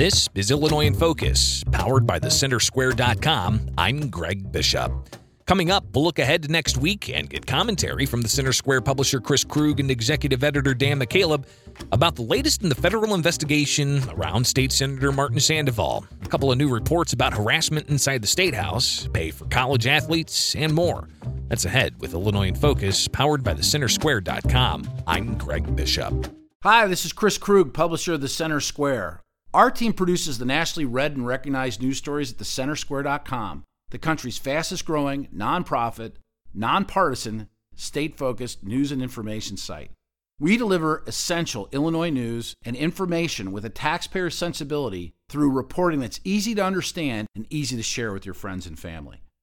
This is Illinois in Focus, powered by thecentersquare.com. I'm Greg Bishop. Coming up, we'll look ahead to next week and get commentary from the Center Square publisher Chris Krug and executive editor Dan McCaleb about the latest in the federal investigation around State Senator Martin Sandoval. A couple of new reports about harassment inside the State House, pay for college athletes, and more. That's ahead with Illinois in Focus, powered by thecentersquare.com. I'm Greg Bishop. Hi, this is Chris Krug, publisher of The Center Square. Our team produces the nationally read and recognized news stories at thecentersquare.com, the country's fastest growing, nonprofit, nonpartisan, state focused news and information site. We deliver essential Illinois news and information with a taxpayer sensibility through reporting that's easy to understand and easy to share with your friends and family.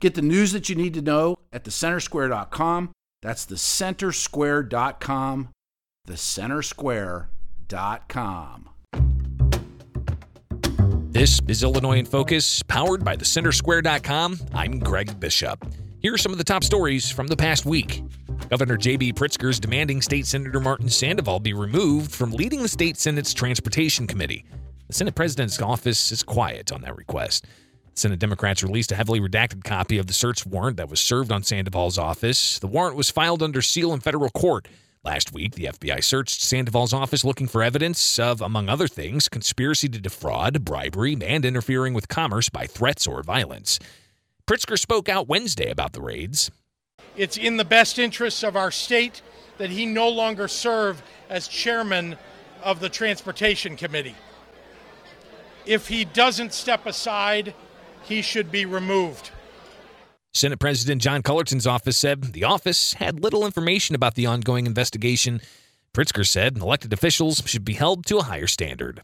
Get the news that you need to know at thecentersquare.com. That's thecentersquare.com. Thecentersquare.com. This is Illinois in Focus, powered by thecentersquare.com. I'm Greg Bishop. Here are some of the top stories from the past week. Governor J.B. Pritzker is demanding State Senator Martin Sandoval be removed from leading the state Senate's Transportation Committee. The Senate President's office is quiet on that request. Senate Democrats released a heavily redacted copy of the search warrant that was served on Sandoval's office. The warrant was filed under seal in federal court. Last week, the FBI searched Sandoval's office looking for evidence of, among other things, conspiracy to defraud, bribery, and interfering with commerce by threats or violence. Pritzker spoke out Wednesday about the raids. It's in the best interests of our state that he no longer serve as chairman of the Transportation Committee. If he doesn't step aside, he should be removed. Senate President John Cullerton's office said the office had little information about the ongoing investigation. Pritzker said elected officials should be held to a higher standard.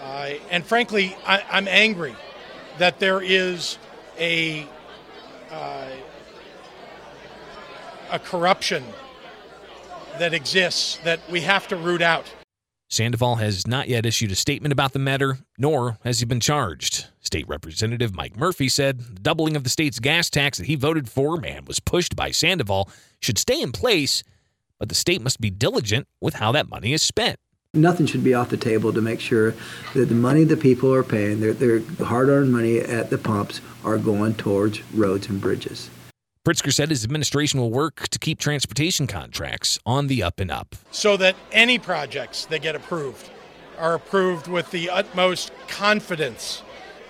Uh, and frankly, I, am angry that there is a uh, a corruption that exists that we have to root out. Sandoval has not yet issued a statement about the matter, nor has he been charged. State Representative Mike Murphy said the doubling of the state's gas tax that he voted for and was pushed by Sandoval should stay in place, but the state must be diligent with how that money is spent. Nothing should be off the table to make sure that the money that people are paying, their, their hard earned money at the pumps, are going towards roads and bridges. Pritzker said his administration will work to keep transportation contracts on the up and up. So that any projects that get approved are approved with the utmost confidence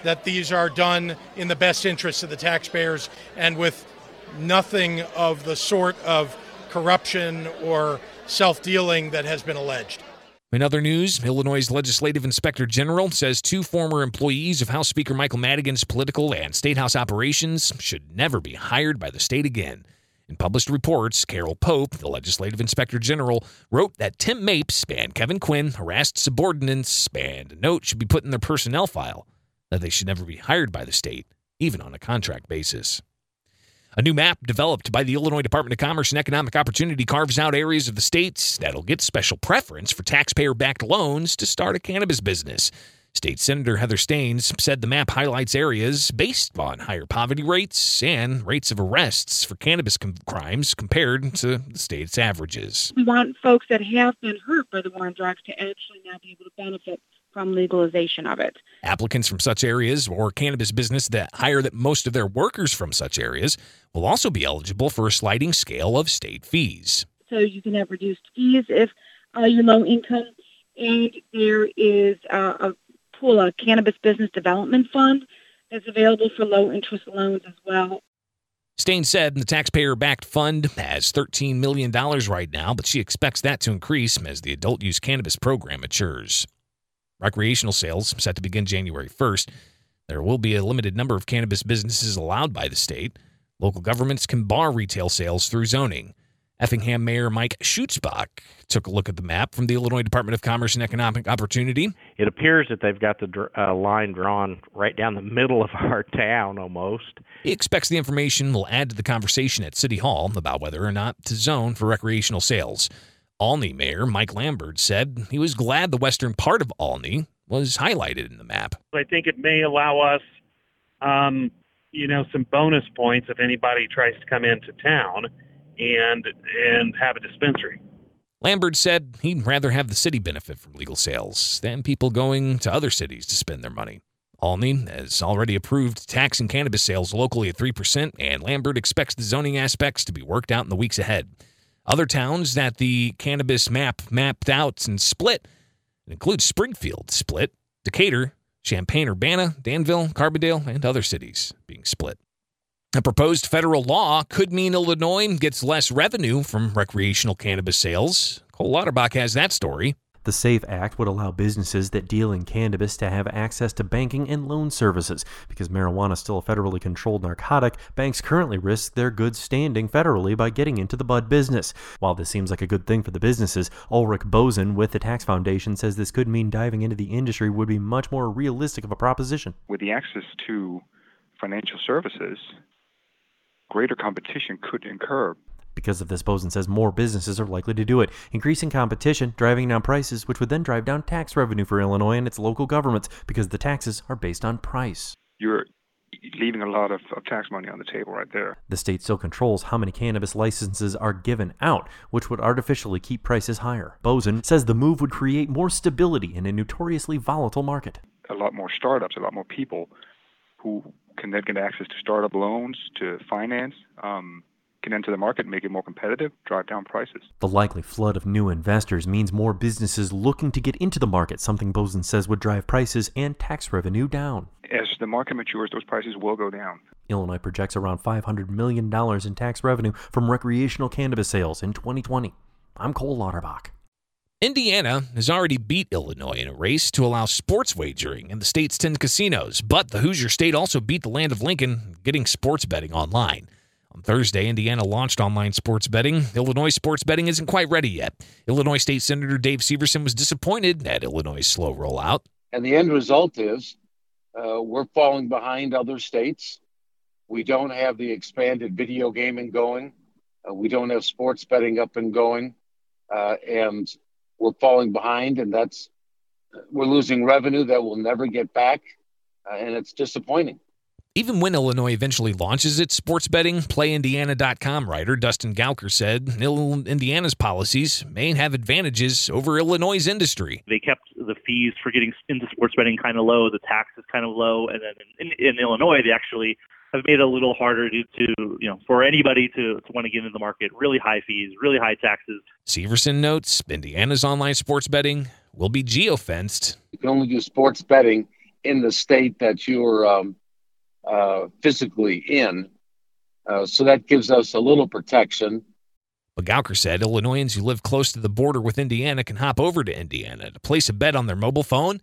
that these are done in the best interests of the taxpayers and with nothing of the sort of corruption or self dealing that has been alleged. In other news, Illinois' legislative inspector general says two former employees of House Speaker Michael Madigan's political and state house operations should never be hired by the state again. In published reports, Carol Pope, the legislative inspector general, wrote that Tim Mapes and Kevin Quinn harassed subordinates, and a note should be put in their personnel file that they should never be hired by the state, even on a contract basis. A new map developed by the Illinois Department of Commerce and Economic Opportunity carves out areas of the states that'll get special preference for taxpayer backed loans to start a cannabis business. State Senator Heather Steans said the map highlights areas based on higher poverty rates and rates of arrests for cannabis com- crimes compared to the state's averages. We want folks that have been hurt by the war on drugs to actually now be able to benefit from legalization of it. Applicants from such areas or cannabis business that hire that most of their workers from such areas will also be eligible for a sliding scale of state fees. So you can have reduced fees if uh, you're low income, and there is uh, a pool, a cannabis business development fund that's available for low interest loans as well. Steans said the taxpayer backed fund has $13 million right now, but she expects that to increase as the adult use cannabis program matures. Recreational sales set to begin January 1st. There will be a limited number of cannabis businesses allowed by the state. Local governments can bar retail sales through zoning. Effingham Mayor Mike Schutzbach took a look at the map from the Illinois Department of Commerce and Economic Opportunity. It appears that they've got the uh, line drawn right down the middle of our town almost. He expects the information will add to the conversation at City Hall about whether or not to zone for recreational sales. Olney Mayor Mike Lambert said he was glad the western part of Olney was highlighted in the map. I think it may allow us, um, you know, some bonus points if anybody tries to come into town and and have a dispensary. Lambert said he'd rather have the city benefit from legal sales than people going to other cities to spend their money. Olney has already approved taxing cannabis sales locally at 3%, and Lambert expects the zoning aspects to be worked out in the weeks ahead. Other towns that the cannabis map mapped out and split include Springfield split, Decatur, Champaign Urbana, Danville, Carbondale, and other cities being split. A proposed federal law could mean Illinois gets less revenue from recreational cannabis sales. Cole Lauterbach has that story. The SAFE Act would allow businesses that deal in cannabis to have access to banking and loan services. Because marijuana is still a federally controlled narcotic, banks currently risk their good standing federally by getting into the bud business. While this seems like a good thing for the businesses, Ulrich Boesen with the Tax Foundation says this could mean diving into the industry would be much more realistic of a proposition. With the access to financial services, greater competition could incur. Because of this, Boesen says more businesses are likely to do it, increasing competition, driving down prices, which would then drive down tax revenue for Illinois and its local governments because the taxes are based on price. You're leaving a lot of, of, tax money on the table right there. The state still controls how many cannabis licenses are given out, which would artificially keep prices higher. Boesen says the move would create more stability in a notoriously volatile market. A lot more startups, a lot more people who can then get access to startup loans, to finance, um, can enter the market, make it more competitive, drive down prices. The likely flood of new investors means more businesses looking to get into the market, something Boesen says would drive prices and tax revenue down. As the market matures, those prices will go down. Illinois projects around $500 million in tax revenue from recreational cannabis sales in 2020. I'm Cole Lauterbach. Indiana has already beat Illinois in a race to allow sports wagering in the state's 10 casinos, but the Hoosier State also beat the land of Lincoln, getting sports betting online. On Thursday, Indiana launched online sports betting. Illinois sports betting isn't quite ready yet. Illinois State Senator Dave Syverson was disappointed at Illinois' slow rollout. And the end result is uh, we're falling behind other states. We don't have the expanded video gaming going. Uh, we don't have sports betting up and going. Uh, and we're falling behind, and that's we're losing revenue that we'll never get back. Uh, and it's disappointing. Even when Illinois eventually launches its sports betting, PlayIndiana.com writer Dustin Gouker said Indiana's policies may have advantages over Illinois' industry. They kept the fees for getting into sports betting kind of low, the taxes kind of low, and then in, in Illinois they actually have made it a little harder to, to you know for anybody to, to want to get into the market. Really high fees, really high taxes. Syverson notes Indiana's online sports betting will be geofenced. You can only do sports betting in the state that you're um, uh, physically in. Uh, so that gives us a little protection. But Gouker said Illinoisans who live close to the border with Indiana can hop over to Indiana to place a bet on their mobile phone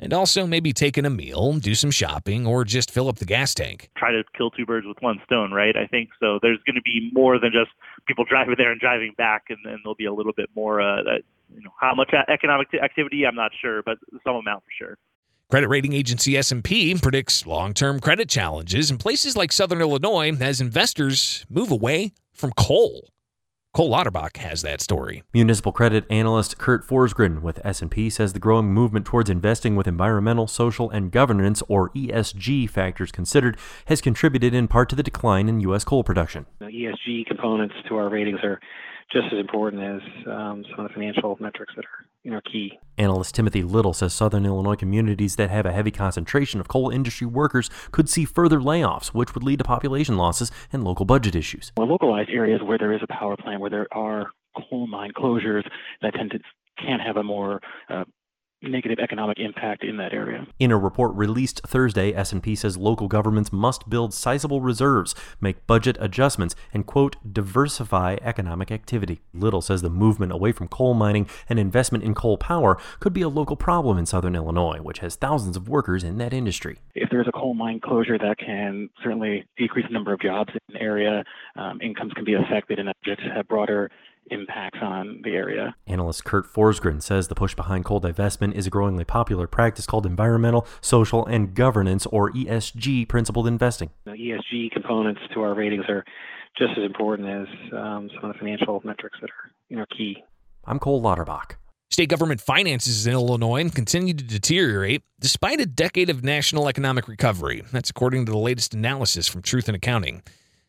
and also maybe taking a meal, do some shopping, or just fill up the gas tank. Try to kill two birds with one stone, right? I think so. There's going to be more than just people driving there and driving back, and then there'll be a little bit more. Uh, that, you know, how much economic activity, I'm not sure, but some amount for sure. Credit rating agency S&P predicts long-term credit challenges in places like Southern Illinois as investors move away from coal. Cole Lauterbach has that story. Municipal credit analyst Kurt Forsgren with S&P says the growing movement towards investing with environmental, social, and governance or ESG factors considered has contributed in part to the decline in U.S. coal production. The ESG components to our ratings are just as important as um, some of the financial metrics that are you know key. Analyst Timothy Little says Southern Illinois communities that have a heavy concentration of coal industry workers could see further layoffs, which would lead to population losses and local budget issues. Well, localized areas where there is a power plant, where there are coal mine closures, that tend to can have a more uh, negative economic impact in that area. In a report released Thursday, S&P says local governments must build sizable reserves, make budget adjustments, and quote diversify economic activity. Little says the movement away from coal mining and investment in coal power could be a local problem in southern Illinois, which has thousands of workers in that industry. If there's a coal mine closure, that can certainly decrease the number of jobs in an area. Um, incomes can be affected, and that just have broader impacts on the area. Analyst Kurt Forsgren says the push behind coal divestment is a growingly popular practice called environmental, social, and governance, or ESG, principled investing. The ESG components to our ratings are just as important as um, some of the financial metrics that are you know key. I'm Cole Lauterbach. State government finances in Illinois continue to deteriorate despite a decade of national economic recovery. That's according to the latest analysis from Truth in Accounting.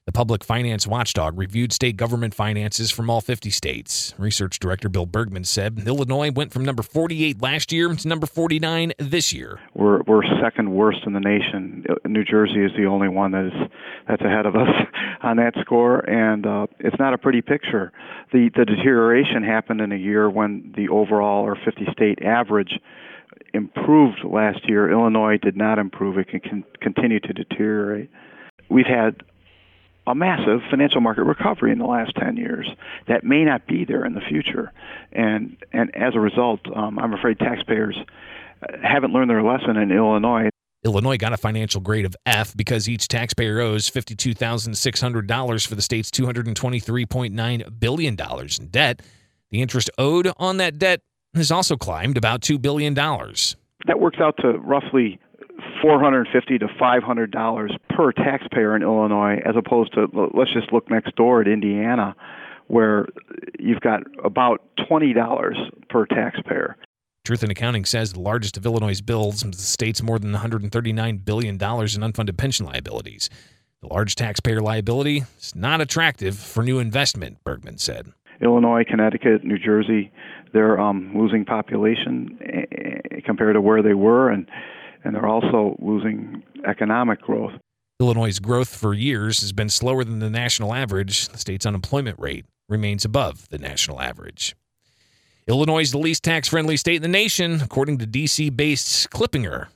The Public Finance Watchdog reviewed state government finances from all 50 states. Research Director Bill Bergman said Illinois went from number 48 last year to number 49 this year. We're we're second worst in the nation. New Jersey is the only one that is that's ahead of us on that score, and uh, it's not a pretty picture. The the deterioration happened in a year when the overall or 50 state average improved last year. Illinois did not improve; it can continue to deteriorate. We've had a massive financial market recovery in the last 10 years that may not be there in the future. And, and as a result, um, I'm afraid taxpayers haven't learned their lesson in Illinois. Illinois got a financial grade of F because each taxpayer owes $52,600 for the state's $223.9 billion in debt. The interest owed on that debt has also climbed about $2 billion. That works out to roughly 450 to 500 dollars per taxpayer in Illinois, as opposed to let's just look next door at Indiana, where you've got about 20 dollars per taxpayer. Truth in Accounting says the largest of Illinois' bills is the state's more than 139 billion dollars in unfunded pension liabilities. The large taxpayer liability is not attractive for new investment, Bergman said. Illinois, Connecticut, New Jersey, they're um, losing population eh, compared to where they were, and and they're also losing economic growth. Illinois' growth for years has been slower than the national average. The state's unemployment rate remains above the national average. Illinois is the least tax friendly state in the nation, according to DC based Kiplinger.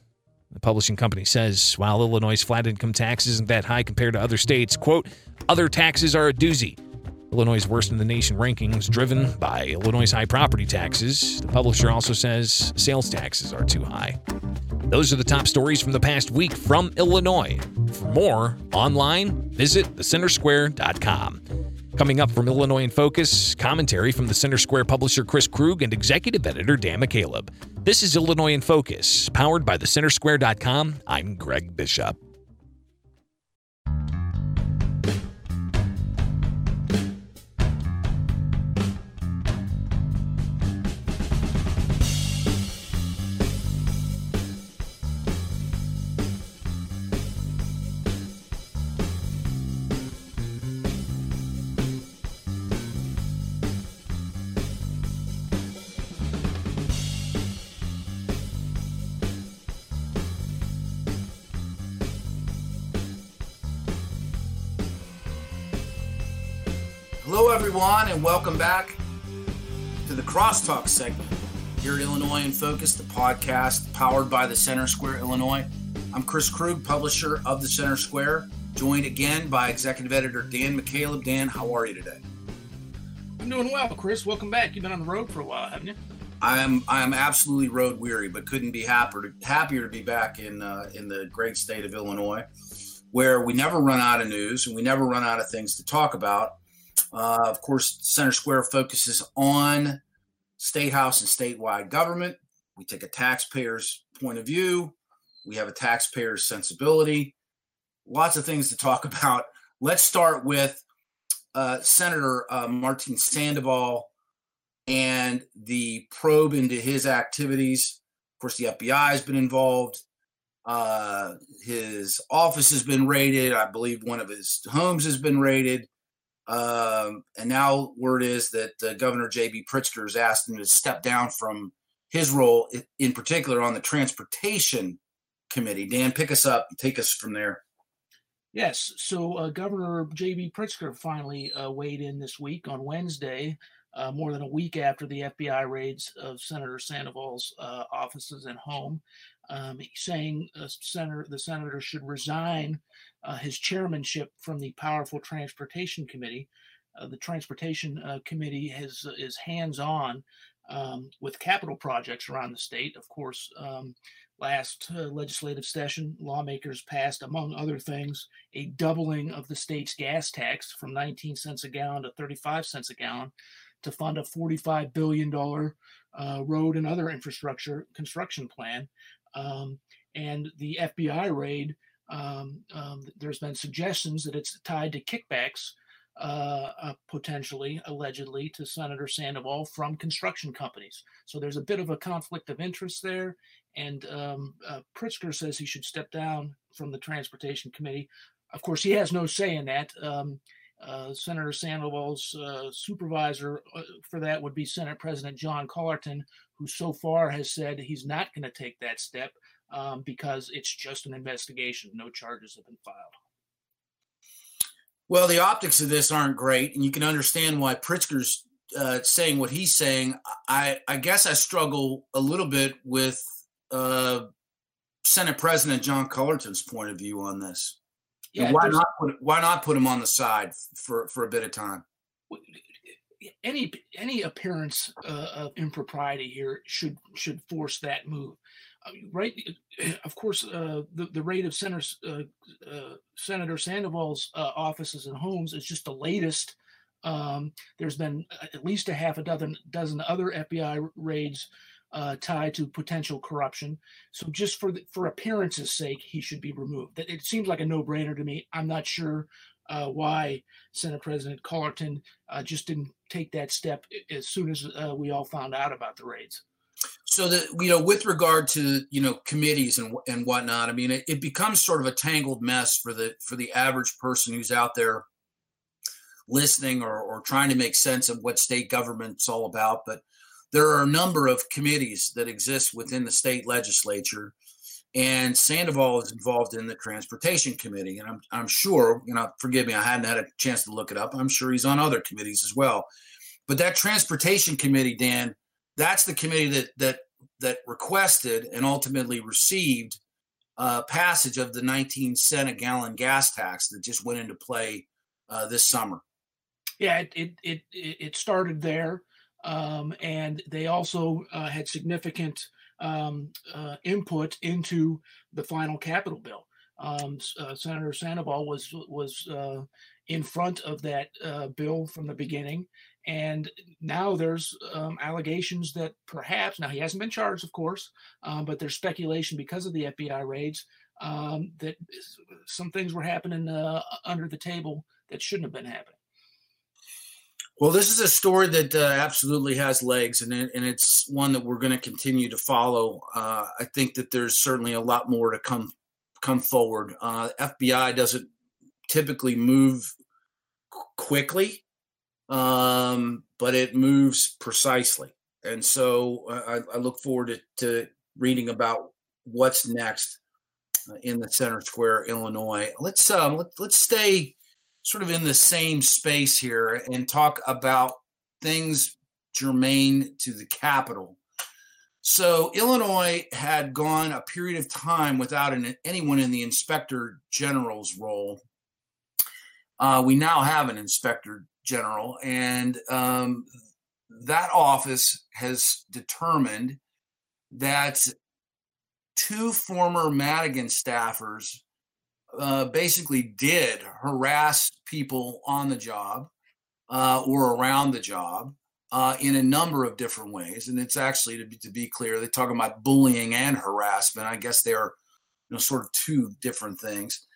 The publishing company says while Illinois' flat income tax isn't that high compared to other states, quote, other taxes are a doozy. Illinois' worst in the nation rankings driven by Illinois' high property taxes. The publisher also says sales taxes are too high. Those are the top stories from the past week from Illinois. For more, online, visit thecentersquare.com. Coming up from Illinois in Focus, commentary from the Center Square publisher Chris Krug and executive editor Dan McCaleb. This is Illinois in Focus, powered by thecentersquare.com. I'm Greg Bishop. Welcome back to the Crosstalk segment here at Illinois in Focus, the podcast powered by the Center Square Illinois. I'm Chris Krug, publisher of the Center Square, joined again by executive editor Dan McCaleb. Dan, how are you today? I'm doing well, Chris. Welcome back. You've been on the road for a while, haven't you? I'm I'm absolutely road weary, but couldn't be happier happier to be back in uh, in the great state of Illinois, where we never run out of news and we never run out of things to talk about. Uh, of course, Center Square focuses on state house and statewide government. We take a taxpayer's point of view. We have a taxpayer's sensibility. Lots of things to talk about. Let's start with uh, Senator uh, Martin Sandoval and the probe into his activities. Of course, the FBI has been involved. Uh, his office has been raided. I believe one of his homes has been raided. Um, and now word is that uh, Governor J.B. Pritzker has asked him to step down from his role, in particular on the transportation committee. Dan, pick us up take us from there. Yes. So uh, Governor J.B. Pritzker finally uh, weighed in this week on Wednesday, uh, more than a week after the FBI raids of Senator Sandoval's uh, offices and home, um, saying uh, senator the senator should resign uh, his chairmanship from the powerful Transportation Committee. the Transportation Committee has is hands on um, with capital projects around the state. Of course, um, last uh, legislative session, lawmakers passed, among other things, a doubling of the state's gas tax from 19 cents a gallon to 35 cents a gallon to fund a $45 billion uh, road and other infrastructure construction plan. Um, and the FBI raid, um, um, there's been suggestions that it's tied to kickbacks, uh, uh, potentially, allegedly, to Senator Sandoval from construction companies. So there's a bit of a conflict of interest there. And um, uh, Pritzker says he should step down from the Transportation Committee. Of course, he has no say in that. Um, uh, Senator Sandoval's uh, supervisor uh, for that would be Senate President John Cullerton, who so far has said he's not going to take that step um, because it's just an investigation. No charges have been filed. Well, the optics of this aren't great, and you can understand why Pritzker's uh, saying what he's saying. I, I guess I struggle a little bit with uh, Senate President John Cullerton's point of view on this. Yeah, why not put why not put him on the side for for a bit of time? Any any appearance uh, of impropriety here should should force that move, uh, right? Of course, uh, the the rate of Senator uh, uh, Senator Sandoval's uh, offices and homes is just the latest. Um, there's been at least a half a dozen dozen other FBI raids uh, tied to potential corruption. So just for the, for appearance's sake, he should be removed. It seems like a no-brainer to me. I'm not sure uh, why Senate President Cullerton uh, just didn't take that step as soon as uh, we all found out about the raids. So that you know, with regard to you know committees and and whatnot, I mean, it, it becomes sort of a tangled mess for the for the average person who's out there listening or, or trying to make sense of what state government's all about. But there are a number of committees that exist within the state legislature, and Sandoval is involved in the transportation committee. And I'm, I'm sure, you know, forgive me, I hadn't had a chance to look it up. I'm sure he's on other committees as well. But that transportation committee, Dan, that's the committee that that that requested and ultimately received uh, passage of the 19 cent a gallon gas tax that just went into play uh, this summer. Yeah, it, it it it started there. Um, and they also uh, had significant um, uh, input into the final capital bill. Um, uh, Senator Sandoval was was uh, in front of that uh, bill from the beginning, and now there's um, allegations that perhaps now he hasn't been charged, of course, um, but there's speculation because of the FBI raids um, that some things were happening uh, under the table that shouldn't have been happening. Well, this is a story that uh, absolutely has legs, and it, and it's one that we're going to continue to follow. Uh, I think that there's certainly a lot more to come come forward. Uh, FBI doesn't typically move quickly, um, but it moves precisely, and so uh, I, I look forward to, to, reading about what's next uh, in the Center Square, Illinois. Let's um, let, let's stay sort of in the same space here and talk about things germane to the capital. So Illinois had gone a period of time without an, anyone in the inspector general's role. Uh, we now have an inspector general, and um, that office has determined that two former Madigan staffers uh, basically did harass people on the job uh, or around the job uh, in a number of different ways. And it's actually, to be, to be clear, they talk about bullying and harassment. I guess they are you know, sort of two different things.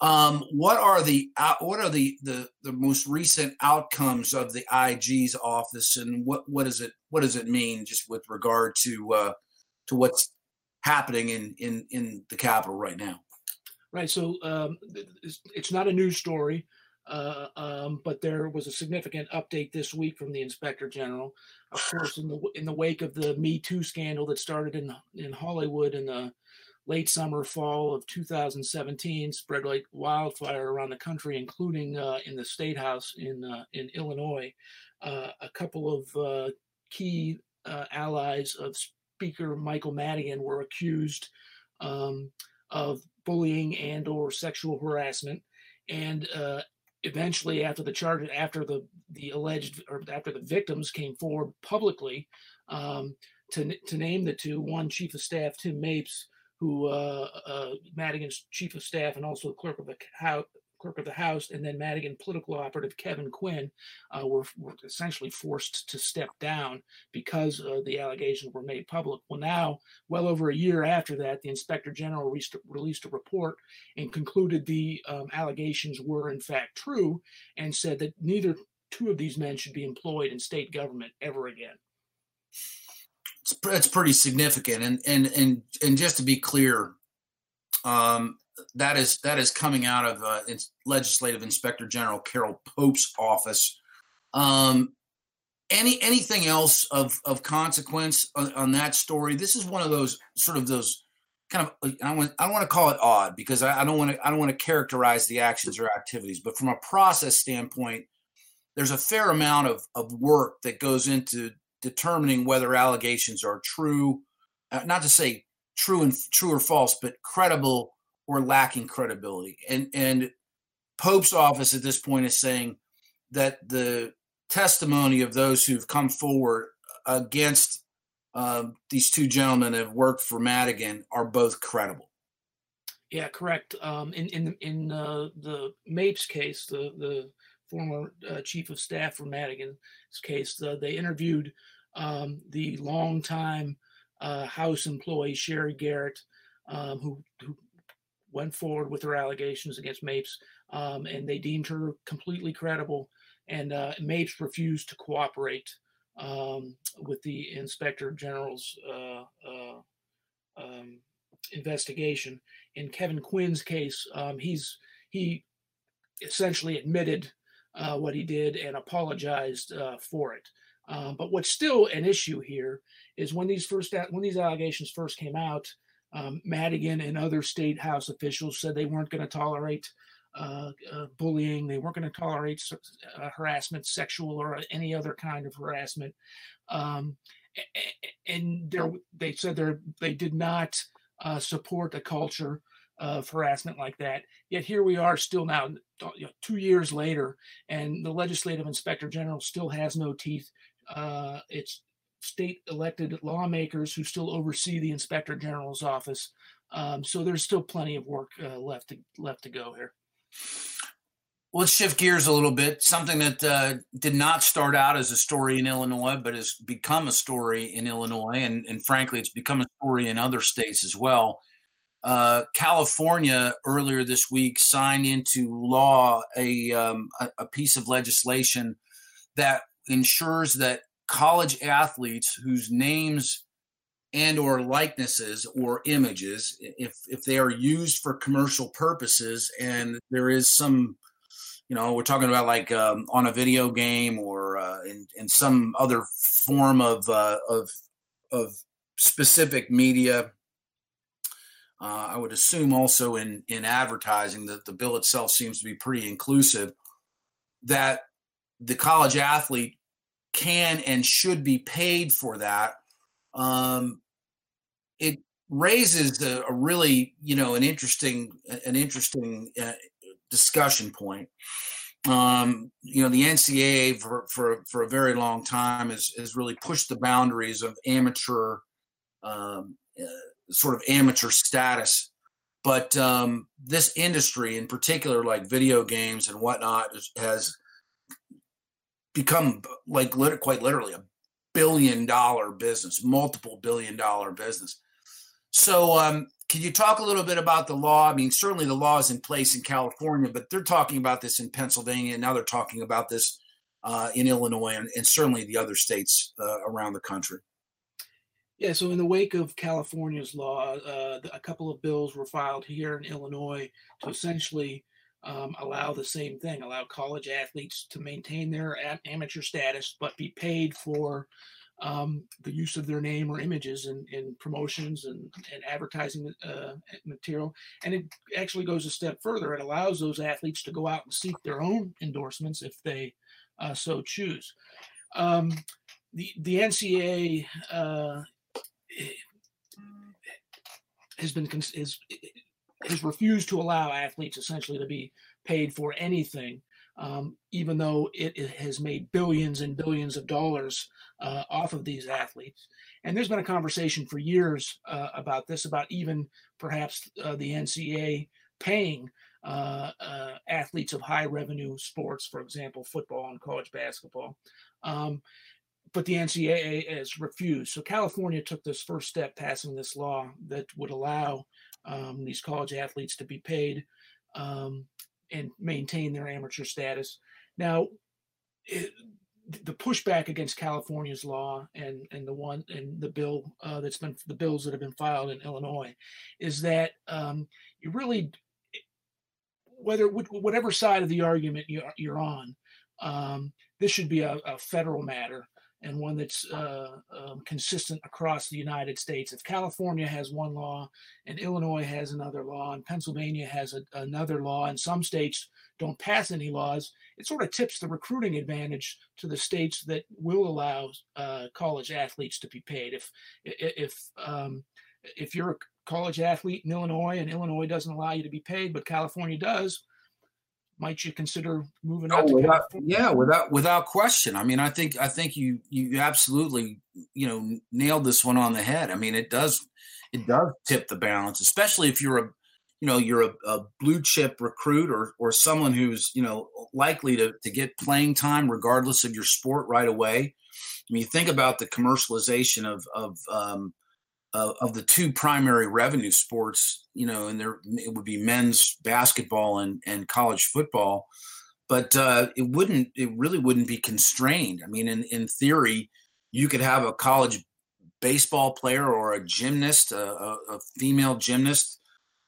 Um, what are the what are the, the the most recent outcomes of the IG's office, and what what does it what does it mean just with regard to uh, to what's happening in in in the capital right now? Right. So um, it's, not a news story, uh, um, but there was a significant update this week from the inspector general. Of course, in the in the wake of the Me Too scandal that started in in Hollywood in the late summer, fall of 2017, spread like wildfire around the country, including uh, in the state house in uh, in Illinois. Uh, a couple of uh, key uh, allies of Speaker Michael Madigan were accused. Um, of bullying and or sexual harassment. And uh, eventually after the charge after the the alleged or after the victims came forward publicly um, to, to name the two one chief of staff tim mapes who uh, uh, madigan's chief of staff and also clerk of clerk of the House, and then Madigan political operative Kevin Quinn uh, were, were, essentially forced to step down because uh, the allegations were made public. Well, now, well over a year after that, the Inspector General re- released a report and concluded the um, allegations were in fact true and said that neither two of these men should be employed in state government ever again. It's, it's pretty significant, and and and and just to be clear, um, that is that is coming out of uh, Legislative Inspector General Carol Pope's office. Um, any anything else of of consequence on, on, that story? This is one of those sort of those kind of I don't want I don't want to call it odd because I, don't want to I don't want to characterize the actions or activities, but from a process standpoint, there's a fair amount of of work that goes into determining whether allegations are true, uh, not to say true and true or false, but credible or lacking credibility. And and Pope's office at this point is saying that the testimony of those who've come forward against uh, these two gentlemen that have worked for Madigan are both credible. Yeah, correct. Um, in in in uh, the Mapes case, the the former uh, chief of staff for Madigan's case, uh, they interviewed um, the longtime uh, House employee Sherry Garrett, um, who who went forward with her allegations against Mapes, um, and they deemed her completely credible. And uh, Mapes refused to cooperate um, with the Inspector General's uh, uh, um, investigation. In Kevin Quinn's case, um, he's he essentially admitted uh, what he did and apologized uh, for it. Um, but what's still an issue here is when these first when these allegations first came out, um, Madigan and other state house officials said they weren't going to tolerate uh, uh, bullying. They weren't going to tolerate uh, harassment, sexual or any other kind of harassment. Um, and they said they did not uh, support a culture of harassment like that. Yet here we are, still now, you know, two years later, and the legislative inspector general still has no teeth. Uh, it's state elected lawmakers who still oversee the inspector general's office. Um, so there's still plenty of work uh, left to left to go here. Let's shift gears a little bit. Something that uh, did not start out as a story in Illinois, but has become a story in Illinois, and, and frankly, it's become a story in other states as well. Uh, California earlier this week signed into law a, um, a, a piece of legislation that ensures that college athletes whose names and or likenesses or images if if they are used for commercial purposes and there is some you know we're talking about like um, on a video game or uh, in, in some other form of uh, of of specific media uh, i would assume also in in advertising that the bill itself seems to be pretty inclusive that the college athlete can and should be paid for that. Um, it raises a, a, really, you know, an interesting, an interesting uh, discussion point. Um, you know, the NCAA for, for, for a very long time has, has really pushed the boundaries of amateur, um, uh, sort of amateur status. But um, this industry, in particular, like video games and whatnot, has become like quite literally a billion dollar business, multiple billion dollar business. So, um, can you talk a little bit about the law? I mean, certainly the law is in place in California, but they're talking about this in Pennsylvania, and now they're talking about this uh, in Illinois, and, and, certainly the other states uh, around the country. Yeah, so in the wake of California's law, uh, a couple of bills were filed here in Illinois to essentially um, allow the same thing, allow college athletes to maintain their amateur status, but be paid for um, the use of their name or images in, in promotions and, and advertising uh, material. And it actually goes a step further. It allows those athletes to go out and seek their own endorsements if they uh, so choose. Um, the, the NCAA uh, has been is has refused to allow athletes essentially to be paid for anything, um, even though it, it, has made billions and billions of dollars uh, off of these athletes. And there's been a conversation for years uh, about this, about even perhaps uh, the NCAA paying uh, uh, athletes of high revenue sports, for example, football and college basketball. Um, but the NCAA has refused. So California took this first step, passing this law that would allow um, these college athletes to be paid um, and maintain their amateur status. Now, it, the pushback against California's law and and the one and the bill uh, that's been the bills that have been filed in Illinois is that um, you really whether whatever side of the argument you're, you're on, um, this should be a, a, federal matter and one that's uh, um, consistent across the United States. If California has one law and Illinois has another law and Pennsylvania has a, another law and some states don't pass any laws, it sort of tips the recruiting advantage to the states that will allow uh, college athletes to be paid. If if um, if you're a college athlete in Illinois and Illinois doesn't allow you to be paid, but California does, might you consider moving oh, without, yeah without without question. I mean i think i think you you absolutely you know nailed this one on the head. I mean it does it does tip the balance especially if you're a you know you're a, a blue chip recruit or or someone who's you know likely to to get playing time regardless of your sport right away. I mean you think about the commercialization of of um, uh, of the two primary revenue sports, you know, and there it would be men's basketball and, and college football, but uh, it wouldn't, it really wouldn't be constrained. I mean, in, in theory, you could have a college baseball player or a gymnast, a, a, a female gymnast,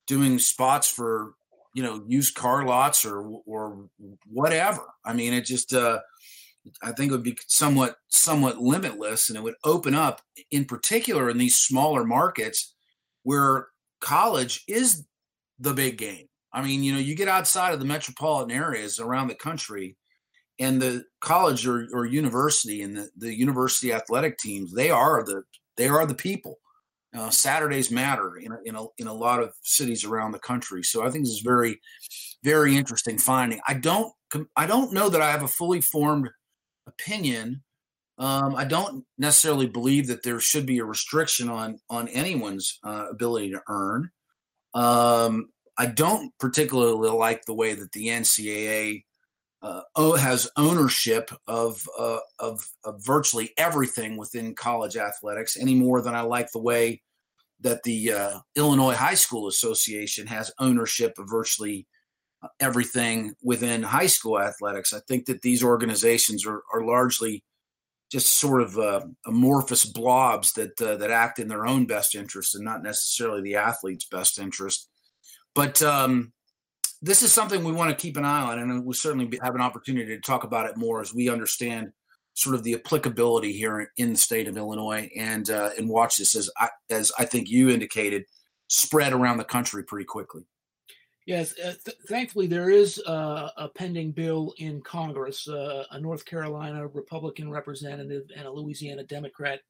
doing spots for you know used car lots or or whatever. I mean, it just uh, I think it would be somewhat somewhat limitless, and it would open up, in particular, in these smaller markets where college is the big game. I mean, you know, you get outside of the metropolitan areas around the country, and the college or, or university and the, the university athletic teams they are the they are the people. Uh, Saturdays matter in a, in a in a lot of cities around the country. So I think this is very very interesting finding. I don't I don't know that I have a fully formed opinion, um, I don't necessarily believe that there should be a restriction on on anyone's uh, ability to earn. Um, I don't particularly like the way that the NCAA uh, has ownership of, uh, of, of virtually everything within college athletics any more than I like the way that the uh, Illinois High School Association has ownership of virtually everything within high school athletics. I think that these organizations are, are largely just sort of uh, amorphous blobs that uh, that act in their own best interest and not necessarily the athlete's best interest. But um, this is something we want to keep an eye on, and we'll certainly have an opportunity to talk about it more as we understand sort of the applicability here in the state of Illinois, and uh, and watch this as I, as I think you indicated spread around the country pretty quickly. Yes, uh, th- thankfully there is uh, a pending bill in Congress. Uh, a North Carolina Republican representative and a Louisiana Democrat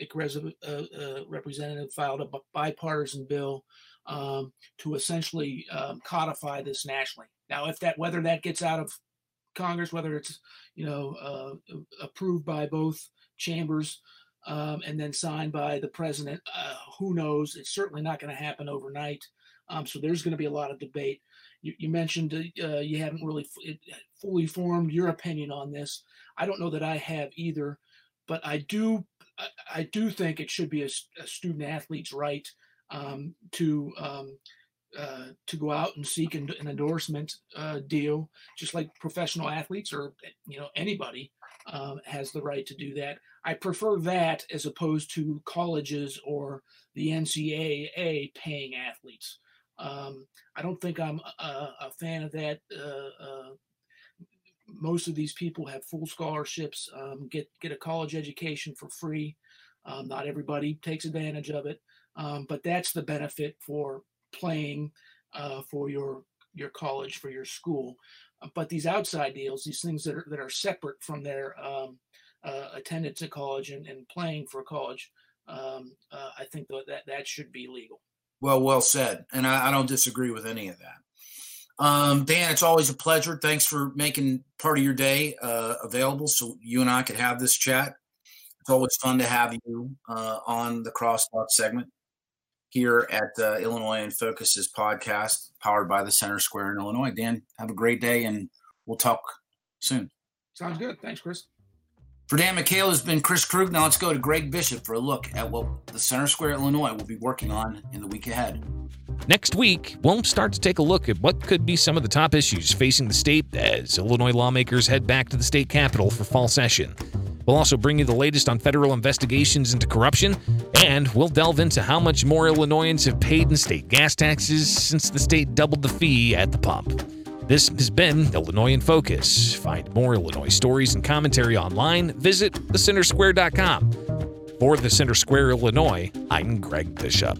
uh, uh, representative filed a bipartisan bill um, to essentially um, codify this nationally. Now, if that whether that gets out of Congress, whether it's you know uh, approved by both chambers um, and then signed by the president, who knows? It's certainly not going to happen overnight. Um, so there's going to be a lot of debate. You, you mentioned uh, you haven't really f- fully formed your opinion on this. I don't know that I have either, but I do I, I do think it should be a, a student athlete's right um, to um, uh, to go out and seek an, an endorsement uh, deal, just like professional athletes or you know anybody um, has the right to do that. I prefer that as opposed to colleges or the NCAA paying athletes. Um, I don't think I'm a, a fan of that. Uh, uh, most of these people have full scholarships, um, get get a college education for free. Um, not everybody takes advantage of it, um, but that's the benefit for playing uh, for your your college for your school. Uh, but these outside deals, these things that are that are separate from their um, uh, attendance at college and, and playing for college, um, uh, I think that, that that should be legal. Well, well said. And I, I don't disagree with any of that. Um, Dan, it's always a pleasure. Thanks for making part of your day uh, available so you and I could have this chat. It's always fun to have you uh, on the Crosstalk segment. here at uh, Illinois in Focus's podcast, powered by the Center Square in Illinois. Dan, have a great day, and we'll talk soon. Sounds good. Thanks, Chris. For Dan McCaleb has been Chris Krug. Now let's go to Greg Bishop for a look at what the Center Square Illinois will be working on in the week ahead. Next week, we'll start to take a look at what could be some of the top issues facing the state as Illinois lawmakers head back to the state capitol for fall session. We'll also bring you the latest on federal investigations into corruption, and we'll delve into how much more Illinoisans have paid in state gas taxes since the state doubled the fee at the pump. This has been Illinois in Focus. Find more Illinois stories and commentary online. Visit thecentersquare.com. For the Center Square, Illinois, I'm Greg Bishop.